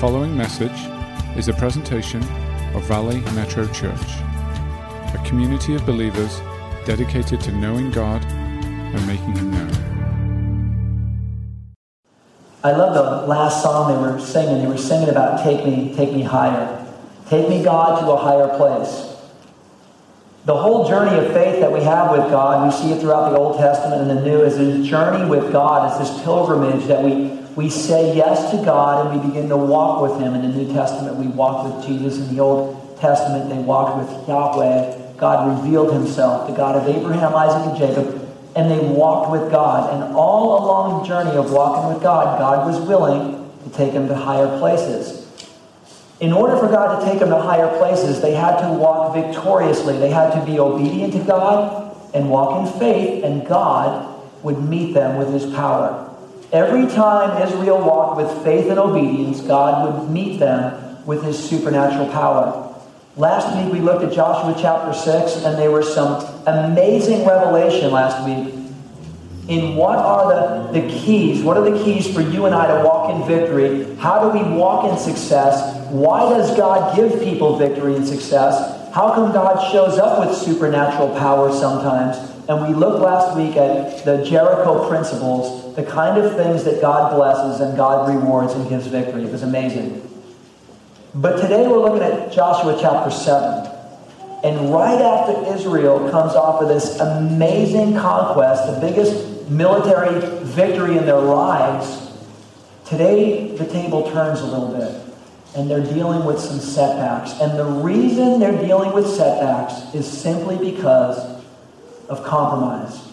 following message is a presentation of Valley Metro Church, a community of believers dedicated to knowing God and making Him known. I love the last song they were singing. They were singing about take me, take me higher. Take me, God, to a higher place. The whole journey of faith that we have with God, we see it throughout the Old Testament and the New, is a journey with God. It's this pilgrimage that we we say yes to God and we begin to walk with Him. In the New Testament, we walk with Jesus. In the Old Testament, they walked with Yahweh. God revealed Himself, the God of Abraham, Isaac, and Jacob, and they walked with God. And all along the journey of walking with God, God was willing to take them to higher places. In order for God to take them to higher places, they had to walk victoriously. They had to be obedient to God and walk in faith, and God would meet them with His power. Every time Israel walked with faith and obedience, God would meet them with his supernatural power. Last week we looked at Joshua chapter 6, and there was some amazing revelation last week in what are the, the keys. What are the keys for you and I to walk in victory? How do we walk in success? Why does God give people victory and success? How come God shows up with supernatural power sometimes? And we looked last week at the Jericho principles, the kind of things that God blesses and God rewards and gives victory. It was amazing. But today we're looking at Joshua chapter 7. And right after Israel comes off of this amazing conquest, the biggest military victory in their lives, today the table turns a little bit. And they're dealing with some setbacks. And the reason they're dealing with setbacks is simply because of compromise.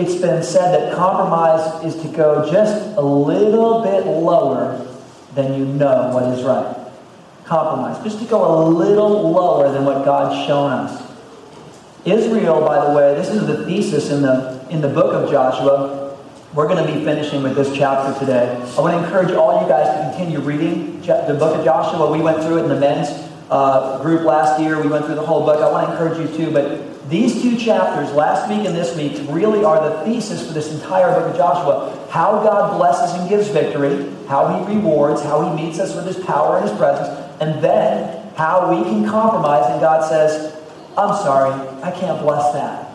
It's been said that compromise is to go just a little bit lower than you know what is right. Compromise, just to go a little lower than what God's shown us. Israel, by the way, this is the thesis in the, in the book of Joshua. We're going to be finishing with this chapter today. I want to encourage all you guys to continue reading the book of Joshua. We went through it in the men's uh, group last year. We went through the whole book. I want to encourage you too, but these two chapters, last week and this week, really are the thesis for this entire book of Joshua. How God blesses and gives victory, how He rewards, how He meets us with His power and His presence, and then how we can compromise. And God says, I'm sorry, I can't bless that.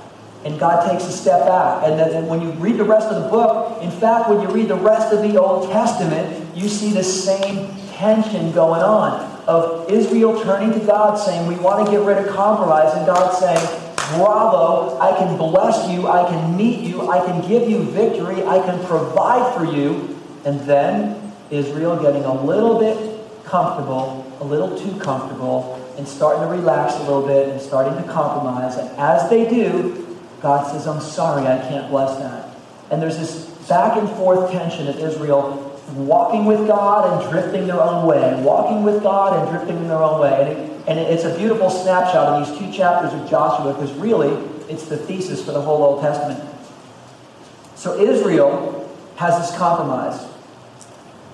And God takes a step back. And then when you read the rest of the book, in fact, when you read the rest of the Old Testament, you see the same tension going on of Israel turning to God saying, We want to get rid of compromise, and God saying, Bravo, I can bless you, I can meet you, I can give you victory, I can provide for you. And then Israel getting a little bit comfortable, a little too comfortable, and starting to relax a little bit and starting to compromise. And as they do, God says, I'm sorry, I can't bless that. And there's this back and forth tension of Israel walking with God and drifting their own way, walking with God and drifting in their own way. And, it's a beautiful snapshot in these two chapters of Joshua because really it's the thesis for the whole Old Testament. So Israel has this compromise.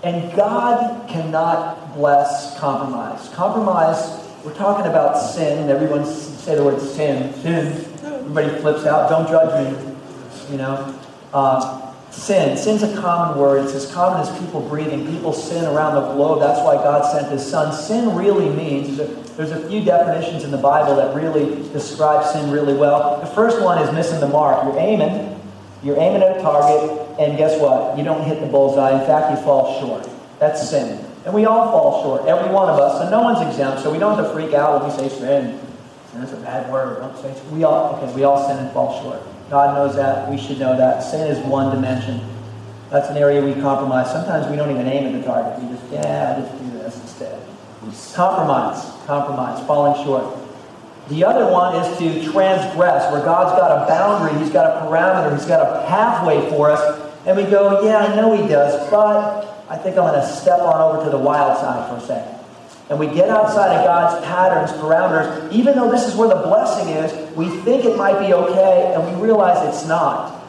And God cannot bless compromise. Compromise, we're talking about sin, and everyone say the word sin. Sin. Everybody flips out. Don't judge me. You know. Uh, Sin. Sin's a common word. It's as common as people breathing. People sin around the globe. That's why God sent His Son. Sin really means, there's a, few definitions in the Bible that really describe sin really well. The first one is missing the mark. You're aiming, you're aiming at a target, and guess what? You don't hit the bullseye. In fact, you fall short. That's sin. And we all fall short, every one of us, and no one's exempt, so we don't have to freak out when we say sin. Sin that's a bad word. Don't say We all, okay, we all sin and fall short. God knows that. We should know that. Sin is one dimension. That's an area we compromise. Sometimes we don't even aim at the target. We just, yeah, just. Compromise. Compromise. Falling short. The other one is to transgress, where God's got a boundary, He's got a parameter, He's got a pathway for us, and we go, yeah, I know He does, but I think I'm going to step on over to the wild side for a second and we get outside of God's patterns, parameters, even though this is where the blessing is, we think it might be okay, and we realize it's not.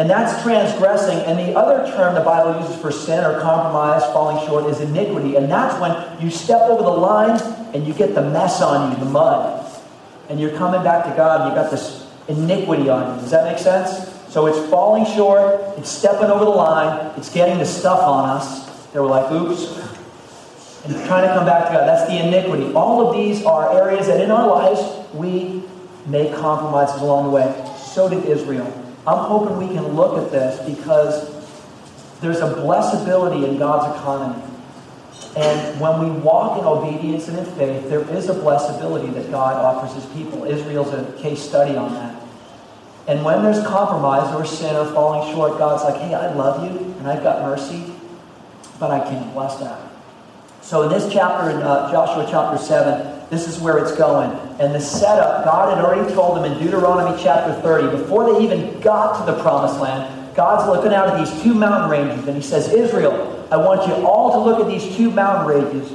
And that's transgressing. And the other term the Bible uses for sin or compromise, falling short, is iniquity. And that's when you step over the line and you get the mess on you, the mud. And you're coming back to God and you got this iniquity on you. Does that make sense? So it's falling short, it's stepping over the line, it's getting the stuff on us. They were like, oops, and trying to come back to God. That's the iniquity. All of these are areas that in our lives we make compromises along the way. So did Israel. I'm hoping we can look at this because there's a blessability in God's economy. And when we walk in obedience and in faith, there is a blessability that God offers his people. Israel's a case study on that. And when there's compromise or sin or falling short, God's like, hey, I love you and I've got mercy, but I can't bless that. So in this chapter, in uh, Joshua chapter 7, this is where it's going. And the setup, God had already told them in Deuteronomy chapter 30, before they even got to the promised land, God's looking out at these two mountain ranges and he says, Israel, I want you all to look at these two mountain ranges,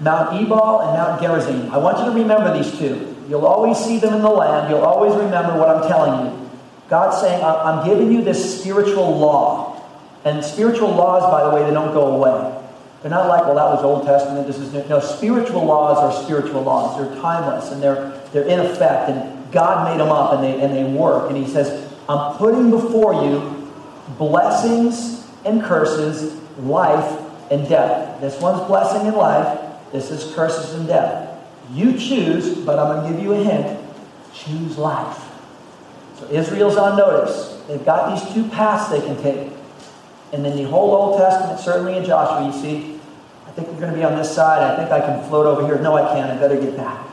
Mount Ebal and Mount Gerizim. I want you to remember these two. You'll always see them in the land. You'll always remember what I'm telling you. God's saying, I'm giving you this spiritual law. And spiritual laws, by the way, they don't go away. They're not like, well, that was Old Testament, this is new. No, spiritual laws are spiritual laws. They're timeless and they're, they're in effect. And God made them up and they, and they work. And He says, I'm putting before you blessings and curses, life and death. This one's blessing and life. This is curses and death. You choose, but I'm going to give you a hint. Choose life. So Israel's on notice. They've got these two paths they can take. And in the whole Old Testament, certainly in Joshua, you see, I think we're going to be on this side. I think I can float over here. No, I can't. I better get back.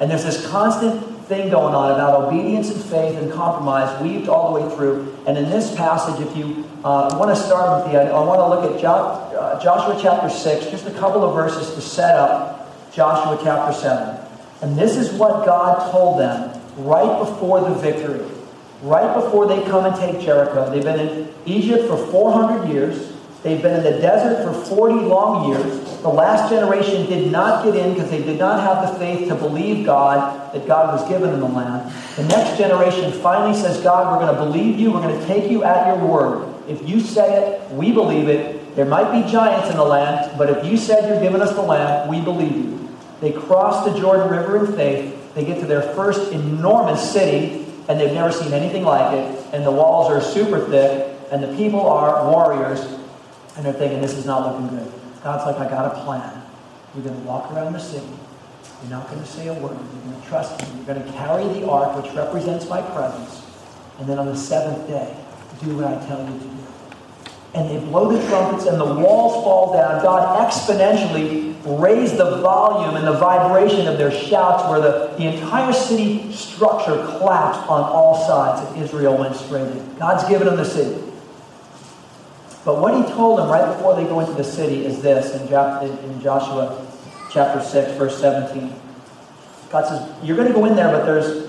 And there's this constant thing going on about obedience and faith and compromise weaved all the way through. And in this passage, if you uh, want to start with the, I want to look at jo- uh, Joshua chapter 6, just a couple of verses to set up Joshua chapter 7. And this is what God told them right before the victory right before they come and take Jericho. They've been in Egypt for 400 years. They've been in the desert for 40 long years. The last generation did not get in because they did not have the faith to believe God that God was giving them the land. The next generation finally says, God, we're going to believe you. We're going to take you at your word. If you say it, we believe it. There might be giants in the land, but if you said you're giving us the land, we believe you. They cross the Jordan River in faith. They get to their first enormous city, and they've never seen anything like it, and the walls are super thick, and the people are warriors, and they're thinking, this is not looking good. God's like, I got a plan. You're going to walk around the city. You're not going to say a word. You're going to trust me. You're going to carry the ark, which represents my presence. And then on the seventh day, do what I tell you to do and they blow the trumpets and the walls fall down, God exponentially raised the volume and the vibration of their shouts where the, the entire city structure collapsed on all sides and Israel went straight. God's given them the city. But what he told them right before they go into the city is this in, in Joshua chapter 6, verse 17. God says, You're going to go in there, but there's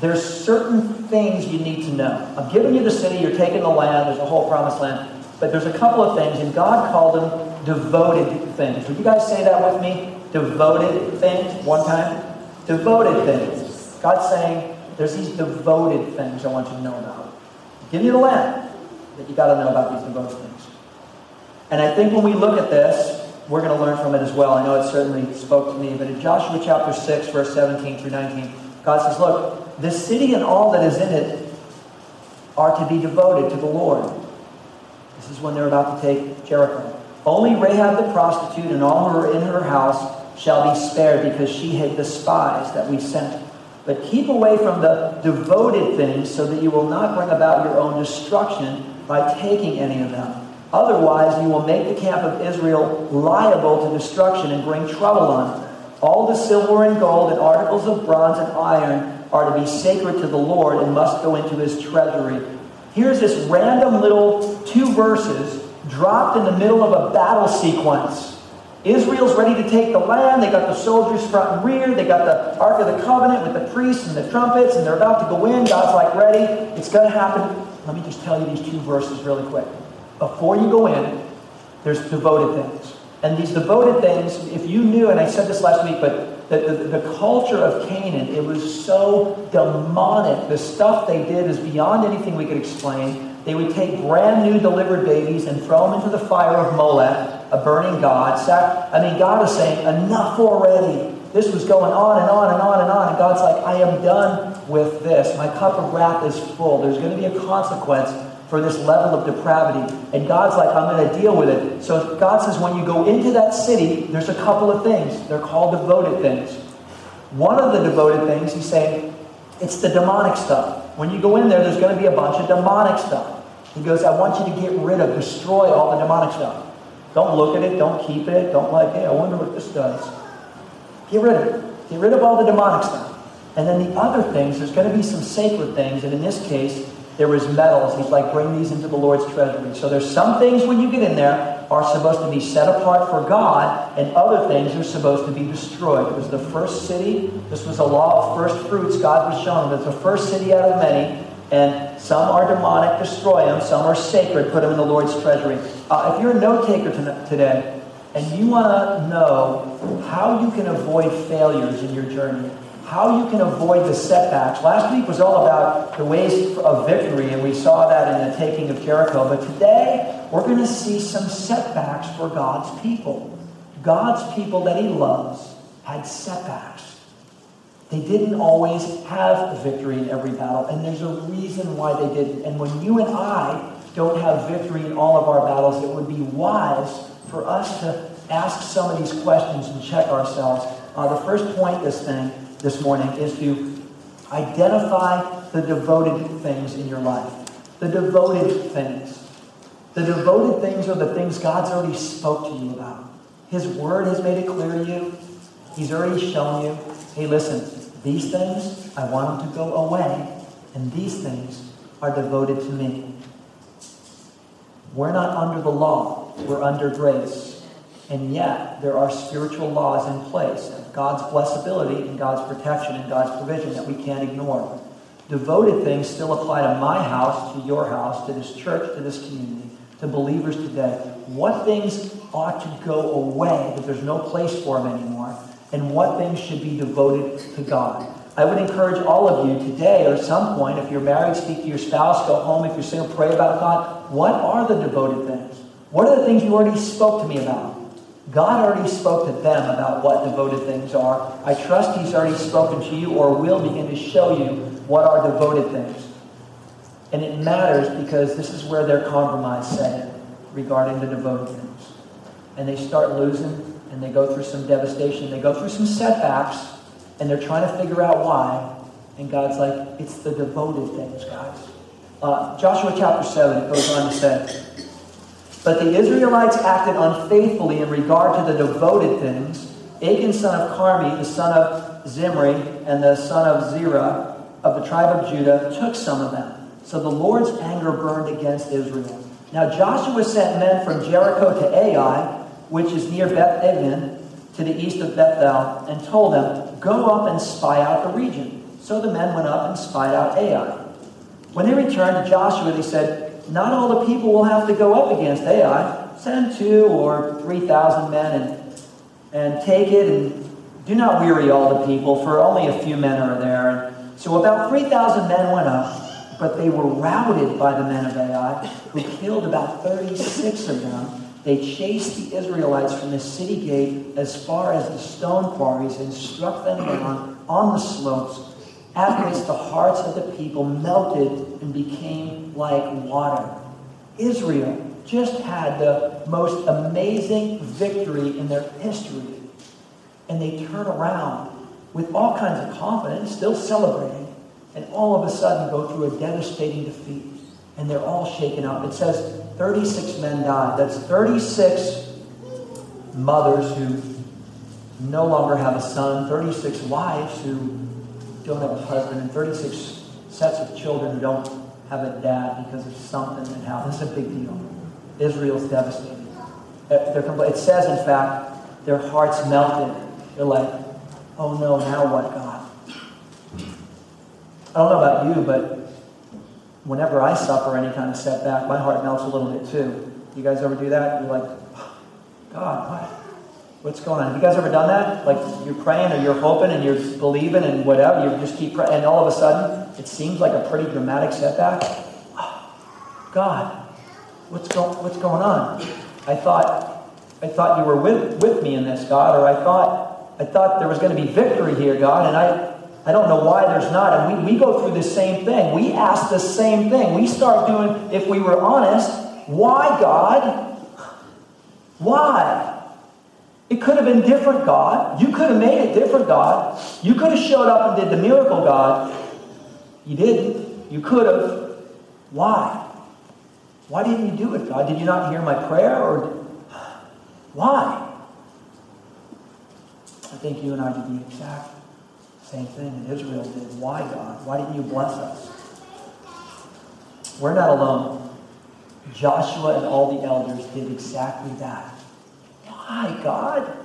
there's certain things you need to know. I'm giving you the city, you're taking the land, there's a whole promised land. But there's a couple of things, and God called them devoted things. Would you guys say that with me? Devoted things, one time? Devoted things. God's saying, there's these devoted things I want you to know about. Give you the land, but you got to know about these devoted things. And I think when we look at this, we're going to learn from it as well. I know it certainly spoke to me, but in Joshua chapter 6, verse 17 through 19, God says, Look, this city and all that is in it are to be devoted to the Lord. This is when they're about to take Jericho. Only Rahab the prostitute and all who are in her house shall be spared because she hid the spies that we sent. But keep away from the devoted things so that you will not bring about your own destruction by taking any of them. Otherwise, you will make the camp of Israel liable to destruction and bring trouble on it. All the silver and gold and articles of bronze and iron are to be sacred to the Lord and must go into his treasury here's this random little two verses dropped in the middle of a battle sequence. Israel's ready to take the land. They got the soldiers front and rear. They got the Ark of the Covenant with the priests and the trumpets, and they're about to go in. God's like, ready. It's going to happen. Let me just tell you these two verses really quick. Before you go in, there's devoted things. And these devoted things, if you knew, and I said this last week, but the, the, culture of Canaan, it was so demonic. The stuff they did is beyond anything we could explain. They would take brand new delivered babies and throw them into the fire of Molech, a burning god. I mean, God is saying, enough already. This was going on and on and on and on. And God's like, I am done with this. My cup of wrath is full. There's going to be a consequence for this level of depravity. And God's like, I'm going to deal with it. So God says, when you go into that city, there's a couple of things. They're called devoted things. One of the devoted things, he's saying, it's the demonic stuff. When you go in there, there's going to be a bunch of demonic stuff. He goes, I want you to get rid of, destroy all the demonic stuff. Don't look at it, don't keep it, don't like, hey, I wonder what this does. Get rid of it. Get rid of all the demonic stuff. And then the other things, there's going to be some sacred things, and in this case, there was metals. He's like, bring these into the Lord's treasury. So there's some things when you get in there are supposed to be set apart for God, and other things are supposed to be destroyed. It was the first city. This was a law of first fruits God was showing. Was the first city out of many, and some are demonic, destroy them. Some are sacred, put them in the Lord's treasury. Uh, if you're a note taker today, and you want to know how you can avoid failures in your journey, how you can avoid the setbacks. Last week was all about the ways of victory, and we saw that in the taking of Jericho. But today, we're going to see some setbacks for God's people. God's people that He loves had setbacks. They didn't always have victory in every battle, and there's a reason why they didn't. And when you and I don't have victory in all of our battles, it would be wise for us to ask some of these questions and check ourselves. Uh, the first point this thing this morning is to identify the devoted things in your life. The devoted things. The devoted things are the things God's already spoke to you about. His word has made it clear to you. He's already shown you, hey, listen, these things, I want them to go away, and these things are devoted to me. We're not under the law, we're under grace. And yet, there are spiritual laws in place God's blessability and God's protection and God's provision that we can't ignore. Devoted things still apply to my house, to your house, to this church, to this community, to believers today. What things ought to go away that there's no place for them anymore, and what things should be devoted to God. I would encourage all of you today or at some point, if you're married, speak to your spouse, go home, if you're single, pray about God. What are the devoted things? What are the things you already spoke to me about? God already spoke to them about what devoted things are. I trust He's already spoken to you or will begin to show you what are devoted things. And it matters because this is where their compromise set in regarding the devoted things. And they start losing and they go through some devastation. They go through some setbacks and they're trying to figure out why. And God's like, it's the devoted things, guys. Uh, Joshua chapter 7, it goes on to say, but the Israelites acted unfaithfully in regard to the devoted things. Achan, son of Carmi, the son of Zimri, and the son of Zerah of the tribe of Judah, took some of them. So the Lord's anger burned against Israel. Now Joshua sent men from Jericho to Ai, which is near Beth Aven, to the east of Bethel, and told them, Go up and spy out the region. So the men went up and spied out Ai. When they returned to Joshua, they said, not all the people will have to go up against Ai. Send two or three thousand men and, and take it, and do not weary all the people, for only a few men are there. And So about 3,000 men went up, but they were routed by the men of Ai, who killed about 36 of them. They chased the Israelites from the city gate as far as the stone quarries and struck them down on the slopes at which the hearts of the people melted and became like water. Israel just had the most amazing victory in their history. And they turn around with all kinds of confidence, still celebrating, and all of a sudden go through a devastating defeat. And they're all shaken up. It says 36 men died. That's 36 mothers who no longer have a son, 36 wives who don't have a husband, and 36 sets of children who don't have a dad because of something that happened. It's a big deal. Israel's devastated. It says, in fact, their hearts melted. They're like, oh no, now what, God? I don't know about you, but whenever I suffer any kind of setback, my heart melts a little bit too. You guys ever do that? You're like, God, what? What's going on? Have you guys ever done that? Like you're praying or you're hoping and you're believing and whatever, you just keep praying, and all of a sudden it seems like a pretty dramatic setback. Oh, God, what's going what's going on? I thought I thought you were with, with me in this, God, or I thought I thought there was going to be victory here, God, and I I don't know why there's not. And we, we go through the same thing. We ask the same thing. We start doing, if we were honest, why, God? Why? It could have been different, God. You could have made it different, God. You could have showed up and did the miracle, God. You didn't. You could have. Why? Why didn't you do it, God? Did you not hear my prayer? Or why? I think you and I did the exact same thing that Israel did. Why, God? Why didn't you bless us? We're not alone. Joshua and all the elders did exactly that. Why, God?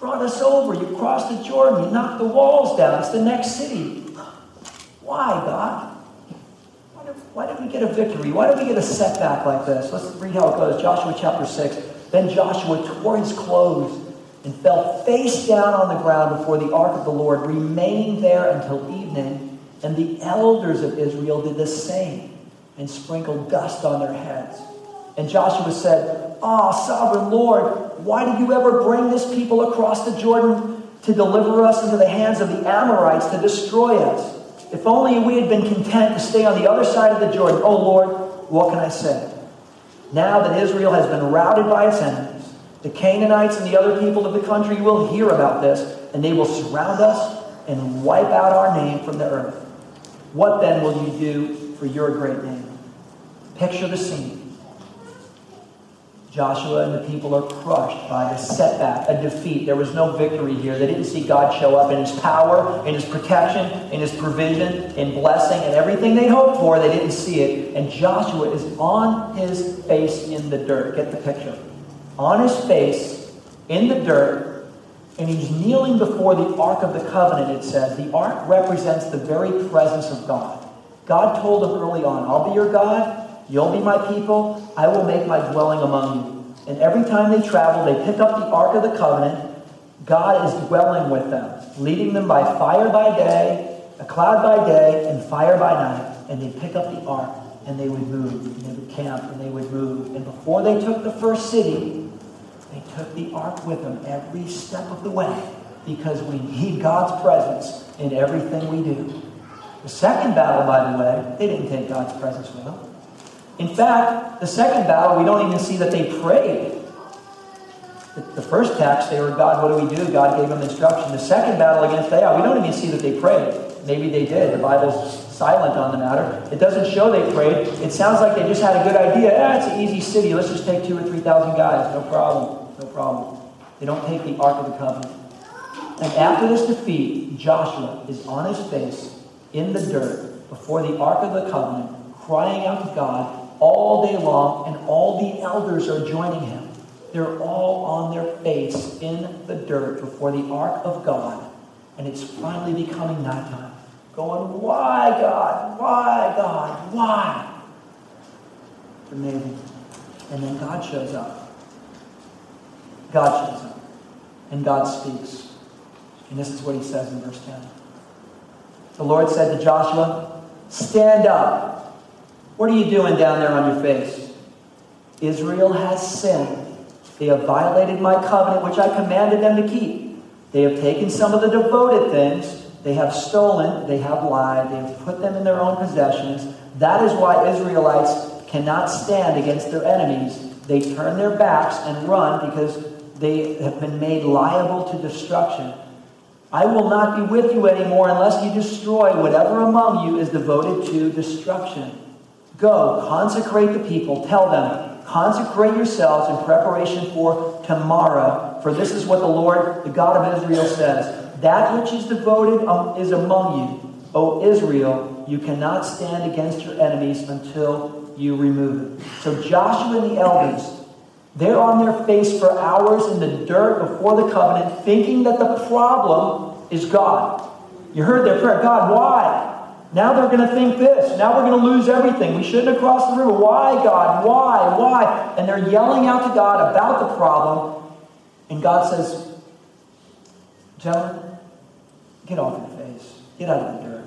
Brought us over. You crossed the Jordan. You knocked the walls down. It's the next city. Why, God? Why did, why did we get a victory? Why did we get a setback like this? Let's read how it goes. Joshua chapter 6. Then Joshua tore his clothes and fell face down on the ground before the ark of the Lord, remaining there until evening. And the elders of Israel did the same and sprinkled dust on their heads. And Joshua said, Ah, sovereign Lord, why did you ever bring this people across the Jordan to deliver us into the hands of the Amorites to destroy us? If only we had been content to stay on the other side of the Jordan. Oh Lord, what can I say? Now that Israel has been routed by its enemies, the Canaanites and the other people of the country will hear about this, and they will surround us and wipe out our name from the earth. What then will you do for your great name? Picture the scene. Joshua and the people are crushed by a setback, a defeat. There was no victory here. They didn't see God show up in his power, in his protection, in his provision, in blessing, and everything they hoped for. They didn't see it. And Joshua is on his face in the dirt. Get the picture. On his face in the dirt, and he's kneeling before the Ark of the Covenant, it says. The Ark represents the very presence of God. God told him early on, I'll be your God. You'll be my people. I will make my dwelling among you. And every time they travel, they pick up the Ark of the Covenant. God is dwelling with them, leading them by fire by day, a cloud by day, and fire by night. And they pick up the Ark, and they would move, and they would camp, and they would move. And before they took the first city, they took the Ark with them every step of the way because we need God's presence in everything we do. The second battle, by the way, they didn't take God's presence with them. In fact, the second battle, we don't even see that they prayed. The first text, they were, God, what do we do? God gave them instruction. The second battle against Ai, we don't even see that they prayed. Maybe they did. The Bible's silent on the matter. It doesn't show they prayed. It sounds like they just had a good idea. Ah, it's an easy city. Let's just take two or three thousand guys. No problem. No problem. They don't take the Ark of the Covenant. And after this defeat, Joshua is on his face in the dirt before the Ark of the Covenant, crying out to God all day long, and all the elders are joining him. They're all on their face in the dirt before the ark of God, and it's finally becoming nighttime. Going, why, God? Why, God? Why? Amazing. And then God shows up. God shows up. And God speaks. And this is what he says in verse 10. The Lord said to Joshua, Stand up what are you doing down there on your face? Israel has sinned. They have violated my covenant, which I commanded them to keep. They have taken some of the devoted things. They have stolen. They have lied. They have put them in their own possessions. That is why Israelites cannot stand against their enemies. They turn their backs and run because they have been made liable to destruction. I will not be with you anymore unless you destroy whatever among you is devoted to destruction. Go, consecrate the people. Tell them, consecrate yourselves in preparation for tomorrow. For this is what the Lord, the God of Israel, says That which is devoted um, is among you. O Israel, you cannot stand against your enemies until you remove it. So Joshua and the elders, they're on their face for hours in the dirt before the covenant, thinking that the problem is God. You heard their prayer God, why? Now they're going to think this. Now we're going to lose everything. We shouldn't have crossed the river. Why, God? Why? Why? And they're yelling out to God about the problem. And God says, Gentlemen, get off your face. Get out of the dirt.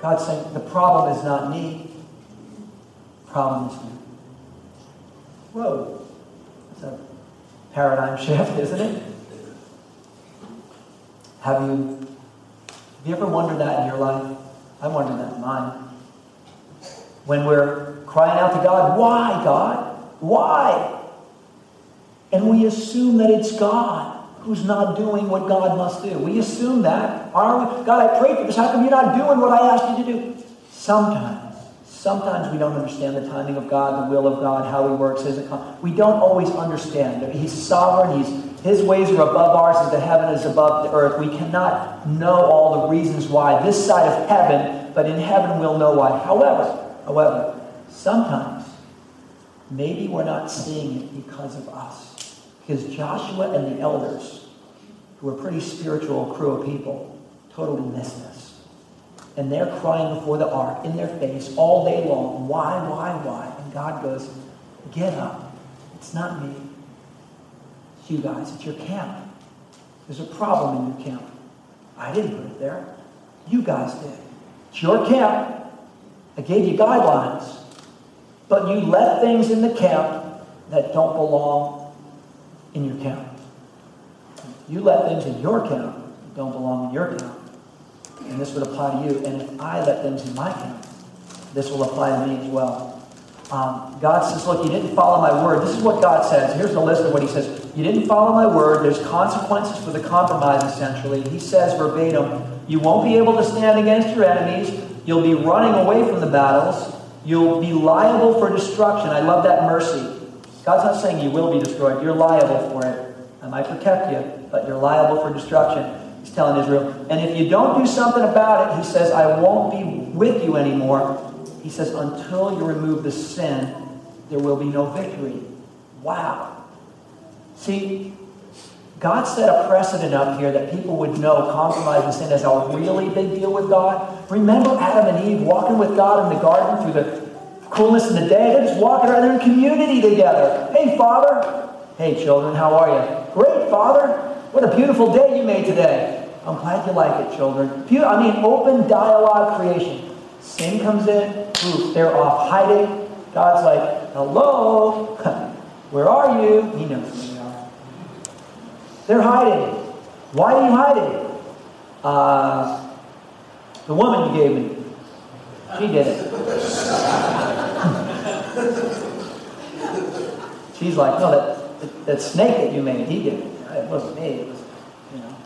God's saying, the problem is not me. The problem is you. Whoa. That's a paradigm shift, isn't it? Have you Have you ever wondered that in your life? I wondered that in mine. When we're crying out to God, why, God? Why? And we assume that it's God who's not doing what God must do. We assume that. Aren't we? God, I prayed for this. How come you're not doing what I asked you to do? Sometimes. Sometimes we don't understand the timing of God, the will of God, how He works. We don't always understand. He's sovereign. He's his ways are above ours as the heaven is above the earth. We cannot know all the reasons why this side of heaven, but in heaven we'll know why. However, however, sometimes maybe we're not seeing it because of us. Because Joshua and the elders, who are pretty spiritual crew of people, totally missed this. And they're crying before the ark in their face all day long. Why, why, why? And God goes, Get up. It's not me you guys. It's your camp. There's a problem in your camp. I didn't put it there. You guys did. It's your camp. I gave you guidelines. But you let things in the camp that don't belong in your camp. You let things in your camp that don't belong in your camp. And this would apply to you. And if I let things in my camp, this will apply to me as well. Um, God says, Look, you didn't follow my word. This is what God says. Here's the list of what He says. You didn't follow my word. There's consequences for the compromise, essentially. He says verbatim, You won't be able to stand against your enemies. You'll be running away from the battles. You'll be liable for destruction. I love that mercy. God's not saying you will be destroyed. You're liable for it. I might protect you, but you're liable for destruction. He's telling Israel. And if you don't do something about it, he says, I won't be with you anymore. He says, until you remove the sin, there will be no victory. Wow. See, God set a precedent up here that people would know compromise and sin is a really big deal with God. Remember Adam and Eve walking with God in the garden through the coolness of the day? They're just walking around there in community together. Hey, Father. Hey, children, how are you? Great, Father. What a beautiful day you made today. I'm glad you like it, children. I mean, open dialogue creation. Sin comes in, Ooh, they're off hiding. God's like, hello, where are you? He knows. They're hiding. Why are you hiding? Uh, the woman you gave me, she did it. She's like, no, that, that, that snake that you made, he did it. It wasn't me. It was, you know.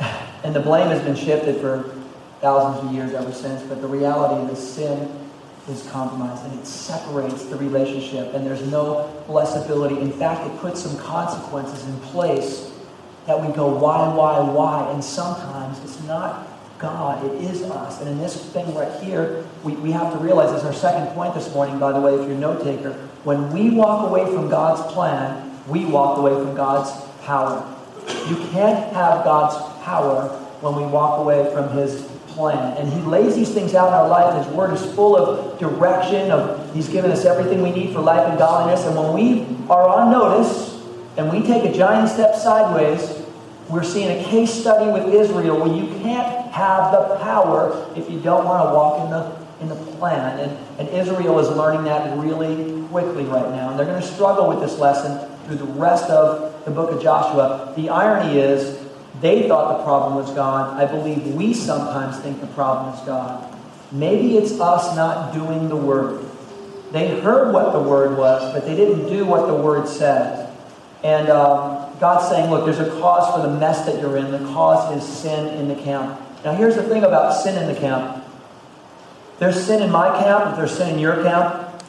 And the blame has been shifted for thousands of years ever since, but the reality is sin is compromised and it separates the relationship and there's no blessability. In fact, it puts some consequences in place that we go, why, why, why? And sometimes it's not God, it is us. And in this thing right here, we, we have to realize, as our second point this morning, by the way, if you're a note taker, when we walk away from God's plan, we walk away from God's power. You can't have God's power when we walk away from his plan. And He lays these things out in our life. His Word is full of direction. Of He's given us everything we need for life and godliness. And when we are on notice and we take a giant step sideways, we're seeing a case study with Israel where you can't have the power if you don't want to walk in the in the plan. And, and Israel is learning that really quickly right now. And they're going to struggle with this lesson through the rest of the book of Joshua. The irony is they thought the problem was God. I believe we sometimes think the problem is God. Maybe it's us not doing the word. They heard what the word was, but they didn't do what the word said. And um, God's saying, look, there's a cause for the mess that you're in. The cause is sin in the camp. Now, here's the thing about sin in the camp there's sin in my camp, if there's sin in your camp,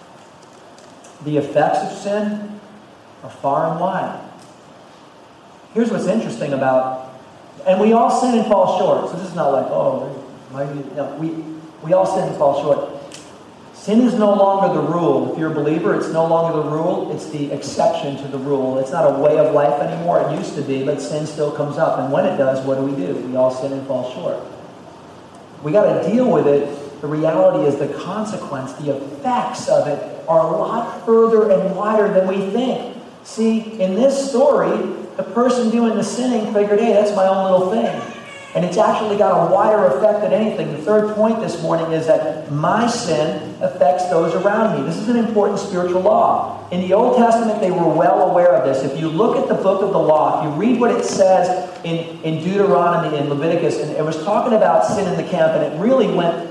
the effects of sin are far and wide. Here's what's interesting about and we all sin and fall short. So this is not like, oh, no, we, we all sin and fall short. Sin is no longer the rule. If you're a believer, it's no longer the rule, it's the exception to the rule. It's not a way of life anymore. It used to be, but sin still comes up. And when it does, what do we do? We all sin and fall short. We got to deal with it. The reality is the consequence, the effects of it are a lot further and wider than we think. See, in this story, the person doing the sinning figured, hey, that's my own little thing. And it's actually got a wider effect than anything. The third point this morning is that my sin affects those around me. This is an important spiritual law. In the Old Testament, they were well aware of this. If you look at the book of the law, if you read what it says in, in Deuteronomy and Leviticus, and it was talking about sin in the camp, and it really went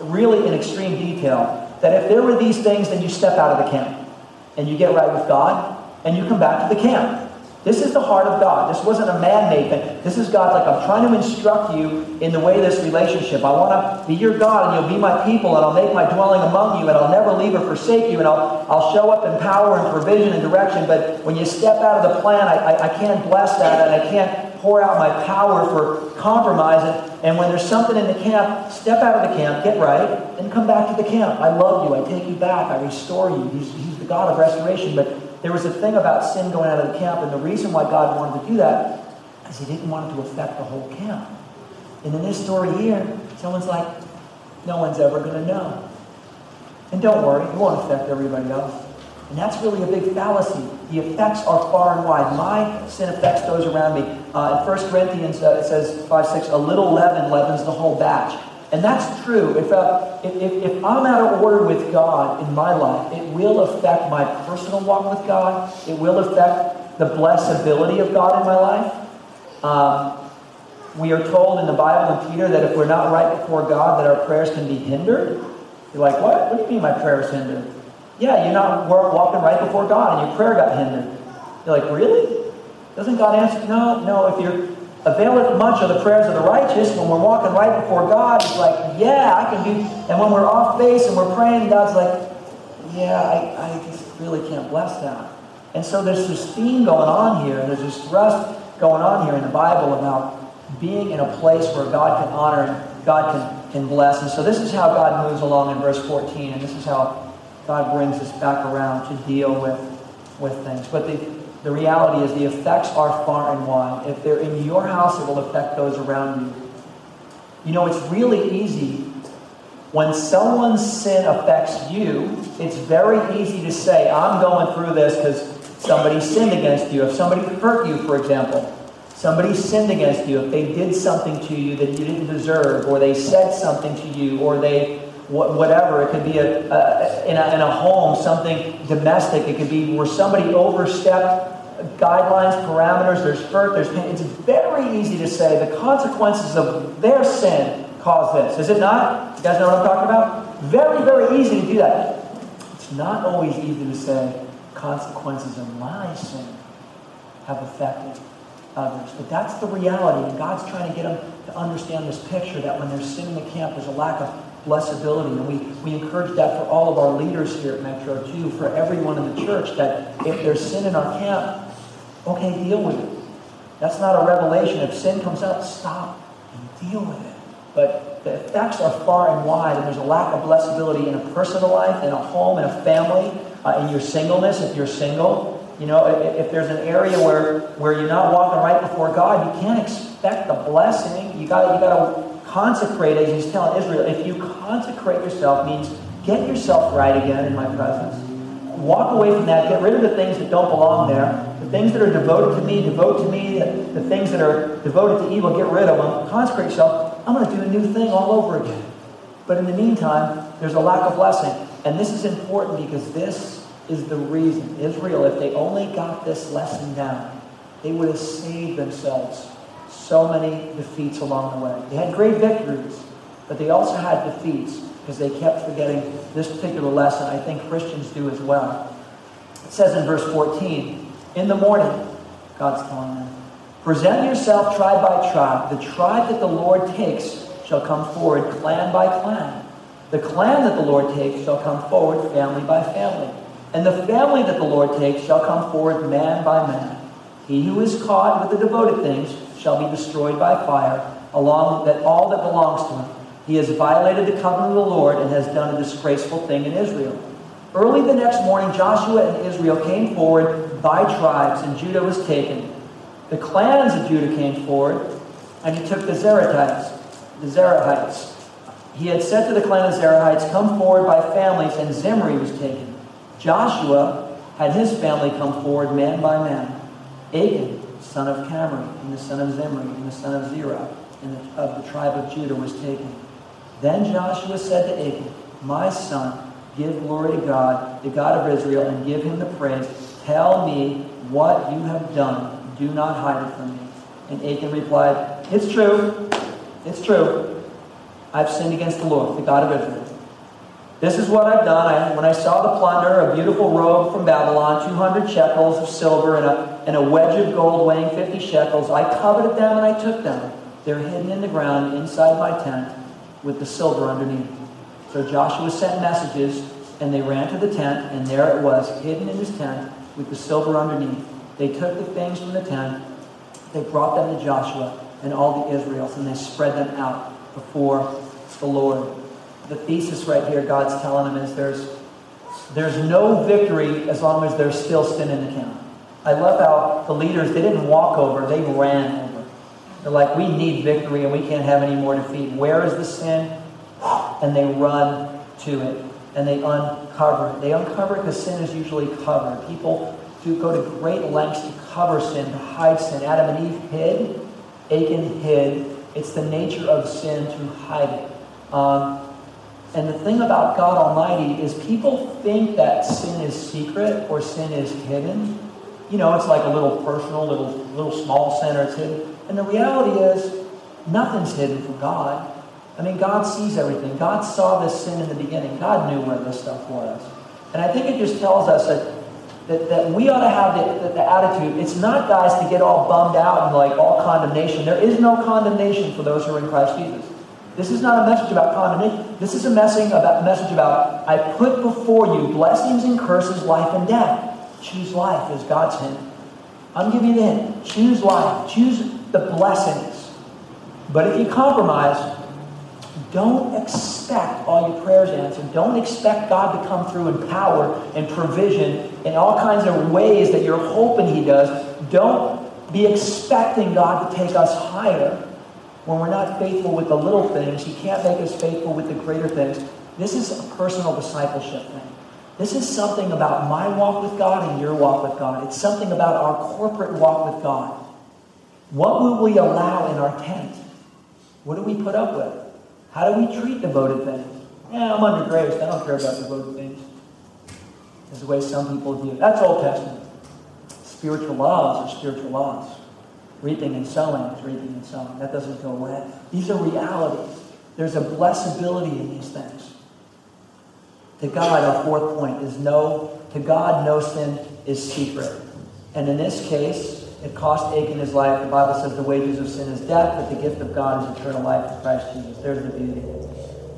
really in extreme detail, that if there were these things, then you step out of the camp and you get right with God and you come back to the camp. This is the heart of God. This wasn't a man-made thing. This is God like, I'm trying to instruct you in the way this relationship. I want to be your God, and you'll be my people, and I'll make my dwelling among you, and I'll never leave or forsake you, and I'll, I'll show up in power and provision and direction. But when you step out of the plan, I, I, I can't bless that, and I can't pour out my power for compromise. And, and when there's something in the camp, step out of the camp, get right, and come back to the camp. I love you. I take you back. I restore you. He's, he's the God of restoration. But there was a thing about sin going out of the camp, and the reason why God wanted to do that is he didn't want it to affect the whole camp. And in this story here, someone's like, no one's ever going to know. And don't worry, it won't affect everybody else. And that's really a big fallacy. The effects are far and wide. My sin affects those around me. Uh, in 1 Corinthians, uh, it says 5 6, a little leaven leavens the whole batch. And that's true. If, uh, if, if, I'm out of order with God in my life, it will affect my personal walk with God. It will affect the blessability of God in my life. Um, we are told in the Bible in Peter that if we're not right before God, that our prayers can be hindered. You're like, what? What do you mean my prayers hindered? Yeah, you're not walking right before God and your prayer got hindered. You're like, really? Doesn't God answer? No, no. If you're availeth much of the prayers of the righteous. When we're walking right before God, it's like, yeah, I can do. And when we're off base and we're praying, God's like, yeah, I, I just really can't bless that. And so there's this theme going on here, and there's this thrust going on here in the Bible about being in a place where God can honor and God can, can bless. And so this is how God moves along in verse 14, and this is how God brings us back around to deal with, with things. But the, the reality is the effects are far and wide. If they're in your house, it will affect those around you. You know, it's really easy when someone's sin affects you, it's very easy to say, I'm going through this because somebody sinned against you. If somebody hurt you, for example, somebody sinned against you, if they did something to you that you didn't deserve, or they said something to you, or they whatever. It could be a, a, in, a, in a home, something domestic. It could be where somebody overstepped guidelines, parameters, there's hurt, there's pain. It's very easy to say the consequences of their sin cause this. Is it not? You guys know what I'm talking about? Very, very easy to do that. It's not always easy to say consequences of my sin have affected others. But that's the reality. And God's trying to get them to understand this picture that when there's sin in the camp, there's a lack of blessability. And we, we encourage that for all of our leaders here at Metro, too, for everyone in the church, that if there's sin in our camp, okay, deal with it. That's not a revelation. If sin comes up, stop and deal with it. But the effects are far and wide, and there's a lack of blessability in a personal life, in a home, in a family, uh, in your singleness, if you're single. You know, if, if there's an area where, where you're not walking right before God, you can't expect the blessing. You got you got to consecrate, as he's telling Israel, if you consecrate yourself, means get yourself right again in my presence. Walk away from that. Get rid of the things that don't belong there. The things that are devoted to me, devote to me. The, the things that are devoted to evil, get rid of them. Consecrate yourself. I'm going to do a new thing all over again. But in the meantime, there's a lack of blessing. And this is important because this is the reason. Israel, if they only got this lesson down, they would have saved themselves so many defeats along the way. They had great victories, but they also had defeats because they kept forgetting this particular lesson. I think Christians do as well. It says in verse 14, in the morning, God's calling them, present yourself tribe by tribe. The tribe that the Lord takes shall come forward clan by clan. The clan that the Lord takes shall come forward family by family. And the family that the Lord takes shall come forward man by man. He who is caught with the devoted things shall be destroyed by fire, along that all that belongs to him. He has violated the covenant of the Lord and has done a disgraceful thing in Israel. Early the next morning, Joshua and Israel came forward by tribes, and Judah was taken. The clans of Judah came forward, and he took the Zerahites. The Zerahites. He had said to the clan of Zerahites, Come forward by families, and Zimri was taken. Joshua had his family come forward man by man. Achan son of Carmi, and the son of Zimri, and the son of Zerah. and of the tribe of Judah was taken. Then Joshua said to Achan, My son, give glory to God, the God of Israel, and give him the praise. Tell me what you have done. Do not hide it from me. And Achan replied, It's true. It's true. I've sinned against the Lord, the God of Israel. This is what I've done. I, when I saw the plunder, a beautiful robe from Babylon, 200 shekels of silver, and a, and a wedge of gold weighing 50 shekels, I coveted them and I took them. They're hidden in the ground inside my tent with the silver underneath. So Joshua sent messages, and they ran to the tent, and there it was, hidden in his tent with the silver underneath. They took the things from the tent, they brought them to Joshua and all the Israels, and they spread them out before the Lord. The thesis right here, God's telling them, is there's, there's no victory as long as there's still sin in the camp. I love how the leaders, they didn't walk over, they ran over. They're like, we need victory and we can't have any more defeat. Where is the sin? And they run to it and they uncover it. They uncover it because sin is usually covered. People do go to great lengths to cover sin, to hide sin. Adam and Eve hid, Achan hid. It's the nature of sin to hide it. Um, and the thing about God Almighty is people think that sin is secret or sin is hidden. You know, it's like a little personal, little, little small or it's hidden. And the reality is, nothing's hidden from God. I mean, God sees everything. God saw this sin in the beginning. God knew where this stuff was. And I think it just tells us that that, that we ought to have the, the, the, attitude. It's not, guys, to get all bummed out and like all condemnation. There is no condemnation for those who are in Christ Jesus. This is not a message about condemnation. This is a message about, message about I put before you blessings and curses, life and death. Choose life is God's hint. I'm giving you hint. Choose life. Choose the blessings. But if you compromise, don't expect all your prayers answered. Don't expect God to come through in power and provision in all kinds of ways that you're hoping He does. Don't be expecting God to take us higher when we're not faithful with the little things. He can't make us faithful with the greater things. This is a personal discipleship thing. This is something about my walk with God and your walk with God. It's something about our corporate walk with God. What will we allow in our tent? What do we put up with? How do we treat devoted things? Yeah, I'm under grace. I don't care about devoted things. That's the way some people view it. That's Old Testament. Spiritual laws are spiritual laws. Reaping and sowing is reaping and sowing. That doesn't go away. These are realities. There's a blessability in these things. To God, our fourth point is no, to God, no sin is secret. And in this case, it cost Achan his life. The Bible says the wages of sin is death, but the gift of God is eternal life in Christ Jesus. There's the beauty.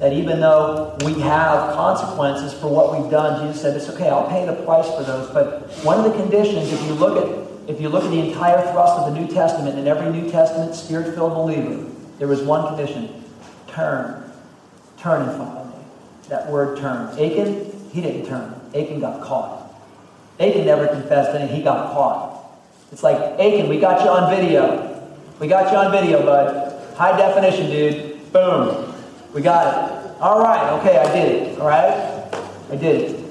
That even though we have consequences for what we've done, Jesus said, it's okay, I'll pay the price for those. But one of the conditions, if you look at if you look at the entire thrust of the New Testament, and every New Testament spirit-filled believer, there was one condition. Turn. Turn and follow. That word turn. Achan, he didn't turn. Achan got caught. Achan never confessed anything. He got caught. It's like, Achan, we got you on video. We got you on video, bud. High definition, dude. Boom. We got it. All right, okay, I did it. All right? I did it.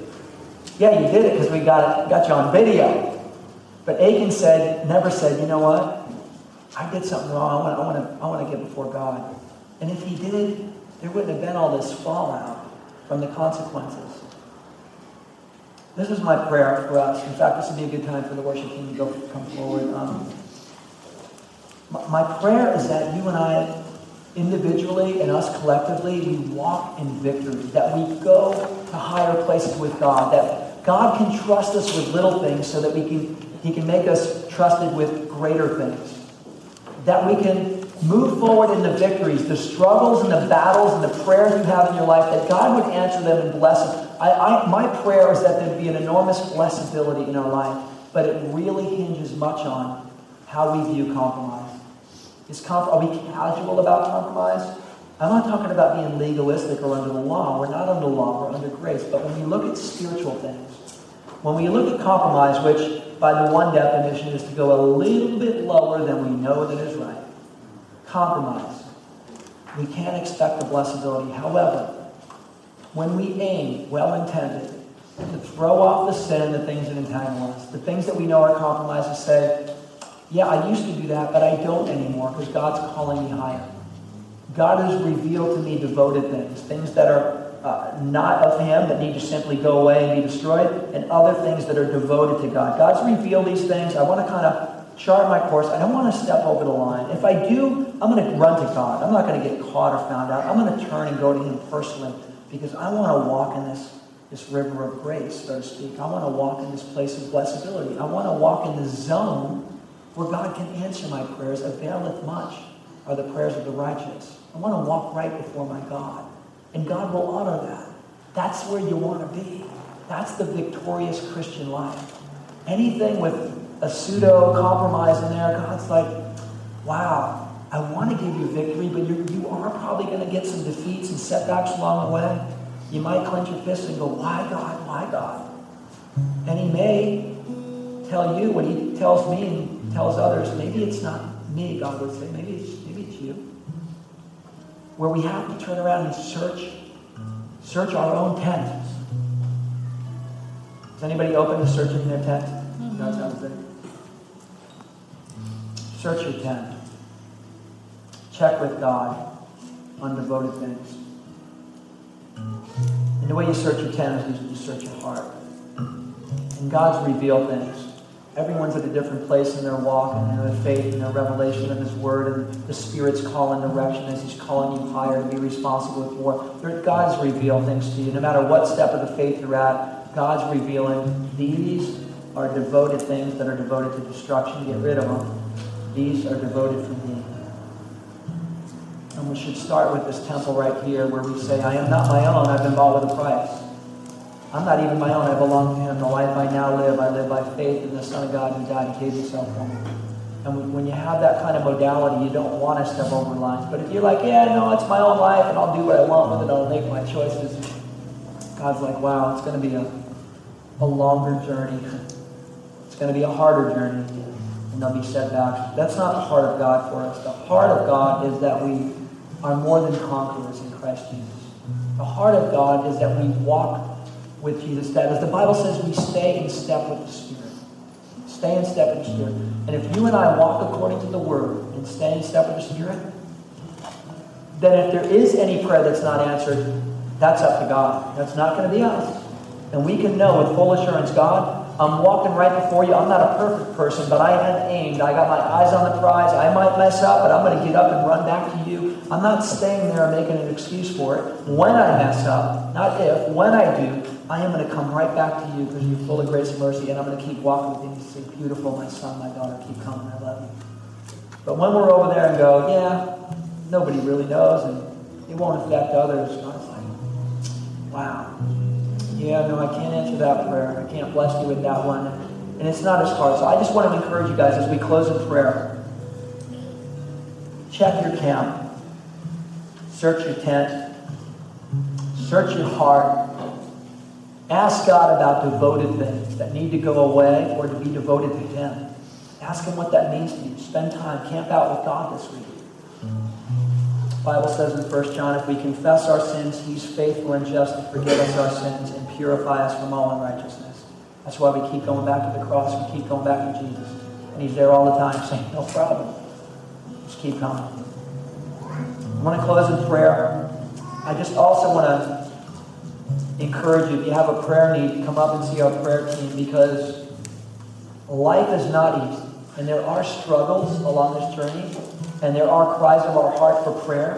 Yeah, you did it because we got it, got you on video. But Achan said, never said, you know what? I did something wrong. I want, I want to, I want to get before God. And if he did, there wouldn't have been all this fallout from the consequences. This is my prayer for us. In fact, this would be a good time for the worship team to go come forward. Um, my, prayer is that you and I, individually and us collectively, we walk in victory. That we go to higher places with God. That God can trust us with little things so that we can He can make us trusted with greater things. That we can move forward in the victories, the struggles and the battles and the prayers you have in your life, that God would answer them and bless them. I, I, my prayer is that there'd be an enormous blessability in our life, but it really hinges much on how we view compromise. Is comp- are we casual about compromise? I'm not talking about being legalistic or under the law. We're not under the law, we're under grace. But when we look at spiritual things, when we look at compromise, which by the one definition is to go a little bit lower than we know that is right, compromise. We can't expect the blessability. However, when we aim, well intended, to throw off the sin, the things that entangle us, the things that we know are compromises, say, yeah, I used to do that, but I don't anymore because God's calling me higher. God has revealed to me devoted things, things that are uh, not of Him, that need to simply go away and be destroyed, and other things that are devoted to God. God's revealed these things. I want to kind of chart my course. I don't want to step over the line. If I do, I'm going to run to God. I'm not going to get caught or found out. I'm going to turn and go to Him personally because I want to walk in this, this river of grace, so to speak. I want to walk in this place of blessability. I want to walk in the zone where God can answer my prayers. Availeth much are the prayers of the righteous. I want to walk right before my God. And God will honor that. That's where you want to be. That's the victorious Christian life. Anything with a pseudo compromise in there, God's like, wow, I want to give you victory, but you, you are probably going to get some defeats and setbacks along the way. You might clench your fist and go, why God? Why God? And He may tell you what He tells me and tells others. Maybe it's not me, God would say. Maybe it's maybe it's you. where we have to turn around and search, search our own tent. Is anybody open to searching their tent? Mm-hmm. That sounds good. Search your tent. Check with God on devoted things. And the way you search your tent is you search your heart. And God's revealed things. Everyone's at a different place in their walk and their faith and their revelation of His Word, and the Spirit's call and direction as He's calling you higher to be responsible for. God's revealed things to you. No matter what step of the faith you're at, God's revealing these are devoted things that are devoted to destruction. Get rid of them. These are devoted for me. And we should start with this temple right here where we say, I am not my own, I've been bought with a price. I'm not even my own. I belong to Him. The life I now live, I live by faith in the Son of God who died and gave Himself for me. And when you have that kind of modality, you don't want to step over lines. But if you're like, yeah, no, it's my own life, and I'll do what I want with it, I'll make my choices. God's like, wow, it's going to be a, a longer journey. It's going to be a harder journey, and there'll be setbacks. That's not the heart of God for us. The heart of God is that we are more than conquerors in Christ Jesus. The heart of God is that we walk with Jesus. That as the Bible says, we stay in step with the Spirit. Stay in step with the Spirit. And if you and I walk according to the Word and stay in step with the Spirit, then if there is any prayer that's not answered, that's up to God. That's not going to be us. And we can know with full assurance, God, I'm walking right before you. I'm not a perfect person, but I have aimed. I got my eyes on the prize. I might mess up, but I'm going to get up and run back to you. I'm not staying there and making an excuse for it. When I mess up, not if, when I do, I am going to come right back to you because you're full of grace and mercy, and I'm going to keep walking with you and say, Beautiful, my son, my daughter, keep coming. I love you. But when we're over there and go, Yeah, nobody really knows, and it won't affect others, God's like, Wow. Yeah, no, I can't answer that prayer. I can't bless you with that one. And it's not as hard. So I just want to encourage you guys as we close in prayer. Check your camp. Search your tent. Search your heart. Ask God about devoted things that need to go away or to be devoted to Him. Ask Him what that means to you. Spend time, camp out with God this week. Bible says in 1 John, if we confess our sins, He's faithful and just to forgive us our sins and purify us from all unrighteousness. That's why we keep going back to the cross. We keep going back to Jesus. And He's there all the time saying, no problem. Just keep coming. I want to close in prayer. I just also want to encourage you, if you have a prayer need, come up and see our prayer team because life is not easy. And there are struggles along this journey. And there are cries of our heart for prayer.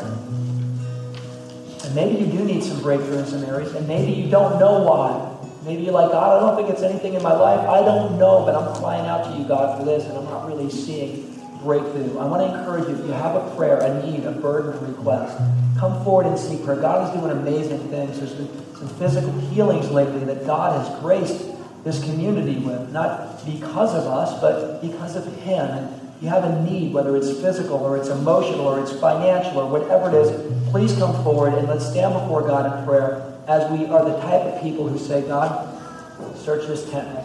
And maybe you do need some breakthrough in some areas. And maybe you don't know why. Maybe you're like, God, I don't think it's anything in my life. I don't know, but I'm crying out to you, God, for this. And I'm not really seeing breakthrough. I want to encourage you, if you have a prayer, a need, a burden, a request, come forward and seek prayer. God is doing amazing things. There's been some physical healings lately that God has graced this community with, not because of us, but because of Him. And you have a need, whether it's physical or it's emotional or it's financial or whatever it is, please come forward and let's stand before God in prayer as we are the type of people who say, God, search this tent.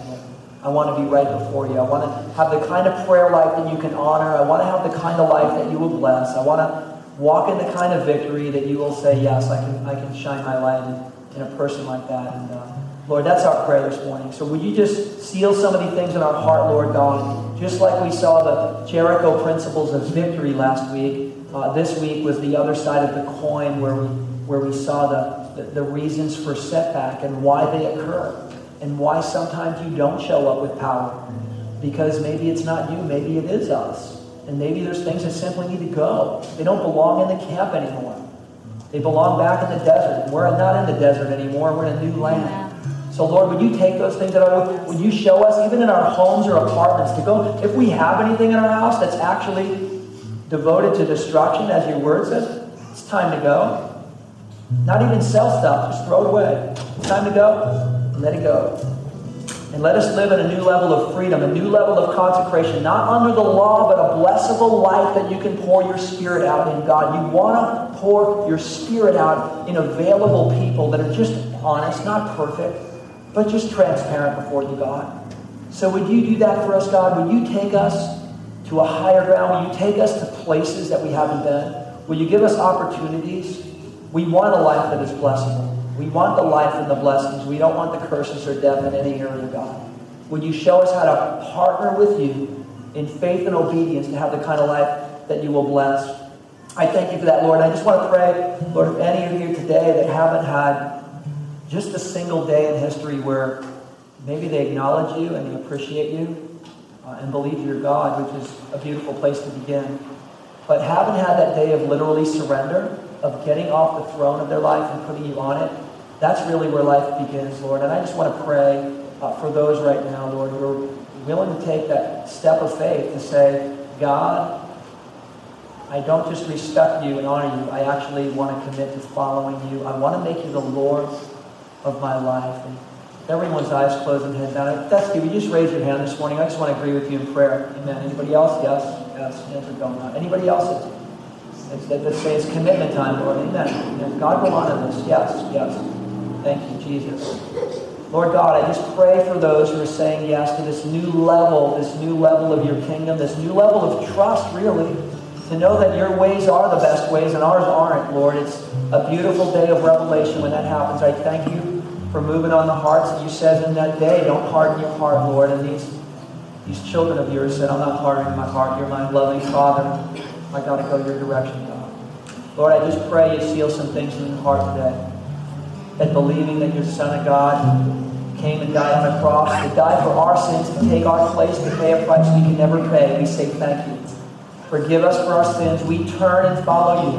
I want to be right before you. I want to have the kind of prayer life that you can honor. I want to have the kind of life that you will bless. I want to walk in the kind of victory that you will say, yes, I can, I can shine my light in, in a person like that. And uh, Lord, that's our prayer this morning. So would you just seal some of these things in our heart, Lord God? Just like we saw the Jericho principles of victory last week, Uh, this week was the other side of the coin where we, where we saw the, the, the reasons for setback and why they occur and why sometimes you don't show up with power. Because maybe it's not you, maybe it is us. And maybe there's things that simply need to go. They don't belong in the camp anymore. They belong back in the desert. We're not in the desert anymore. We're in a new land. So, Lord, would you take those things that are, would you show us, even in our homes or apartments, to go, if we have anything in our house that's actually devoted to destruction, as your word says, it's time to go. Not even sell stuff, just throw it away. It's time to go, let it go. And let us live in a new level of freedom, a new level of consecration, not under the law, but a blessable life that you can pour your spirit out in God. You want to pour your spirit out in available people that are just honest, not perfect, but just transparent before you, God. So would you do that for us, God? Would you take us to a higher ground? Will you take us to places that we haven't been? Will you give us opportunities? We want a life that is blessable. We want the life and the blessings. We don't want the curses or death in any area, of God. Would you show us how to partner with you in faith and obedience to have the kind of life that you will bless? I thank you for that, Lord. I just want to pray, Lord, if any of you today that haven't had just a single day in history where maybe they acknowledge you and they appreciate you uh, and believe you're God, which is a beautiful place to begin, but haven't had that day of literally surrender, of getting off the throne of their life and putting you on it, that's really where life begins, Lord. And I just want to pray uh, for those right now, Lord, who are willing to take that step of faith to say, God, I don't just respect you and honor you. I actually want to commit to following you. I want to make you the Lord of my life. And everyone's eyes closed and head down. that's. Would you just raise your hand this morning? I just want to agree with you in prayer. Amen. Anybody else? Yes. Yes. Hands are going up. Anybody else? Let's say it's commitment time, Lord. Amen. Amen. God will honor this. Yes. Yes. Thank you, Jesus. Lord God, I just pray for those who are saying yes to this new level, this new level of your kingdom, this new level of trust, really, to know that your ways are the best ways and ours aren't, Lord. It's a beautiful day of revelation when that happens. I thank you for moving on the hearts. that You said in that day, don't harden your heart, Lord. And these, these children of yours said, I'm not hardening my heart. You're my loving Father. I got to go your direction, God. Lord, I just pray you seal some things in the heart today that believing that your Son of God came and died on the cross, to die for our sins, to take our place, to pay a price we can never pay. We say thank you. Forgive us for our sins. We turn and follow you.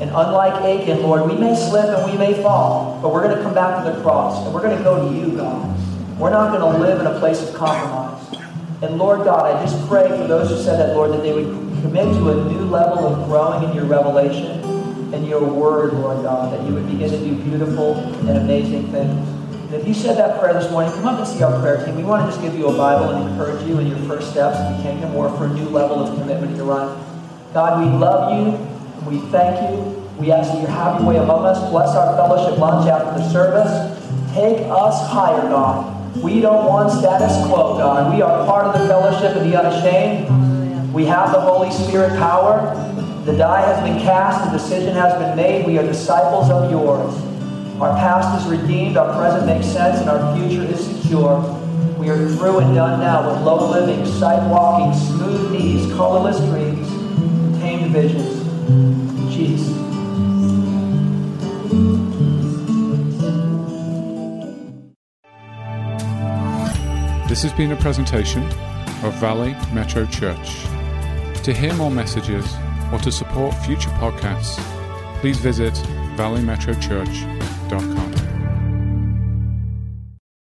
And unlike Achan, Lord, we may slip and we may fall, but we're going to come back to the cross and we're going to go to you, God. We're not going to live in a place of compromise. And Lord God, I just pray for those who said that, Lord, that they would commit to a new level of growing in your revelation and your word, Lord God, that you would begin to do beautiful and amazing things. And if you said that prayer this morning, come up and see our prayer team. We want to just give you a Bible and encourage you in your first steps in the kingdom or for a new level of commitment in your life. God, we love you. We thank you. We ask that you have your way among us. Bless our fellowship lunch after the service. Take us higher, God. We don't want status quo, God. We are part of the fellowship of the unashamed. We have the Holy Spirit power. The die has been cast, the decision has been made. We are disciples of yours. Our past is redeemed, our present makes sense, and our future is secure. We are through and done now with low living, sight walking, smooth knees, colorless dreams, tamed visions. Jesus. This has been a presentation of Valley Metro Church. To hear more messages, or to support future podcasts, please visit valleymetrochurch.com.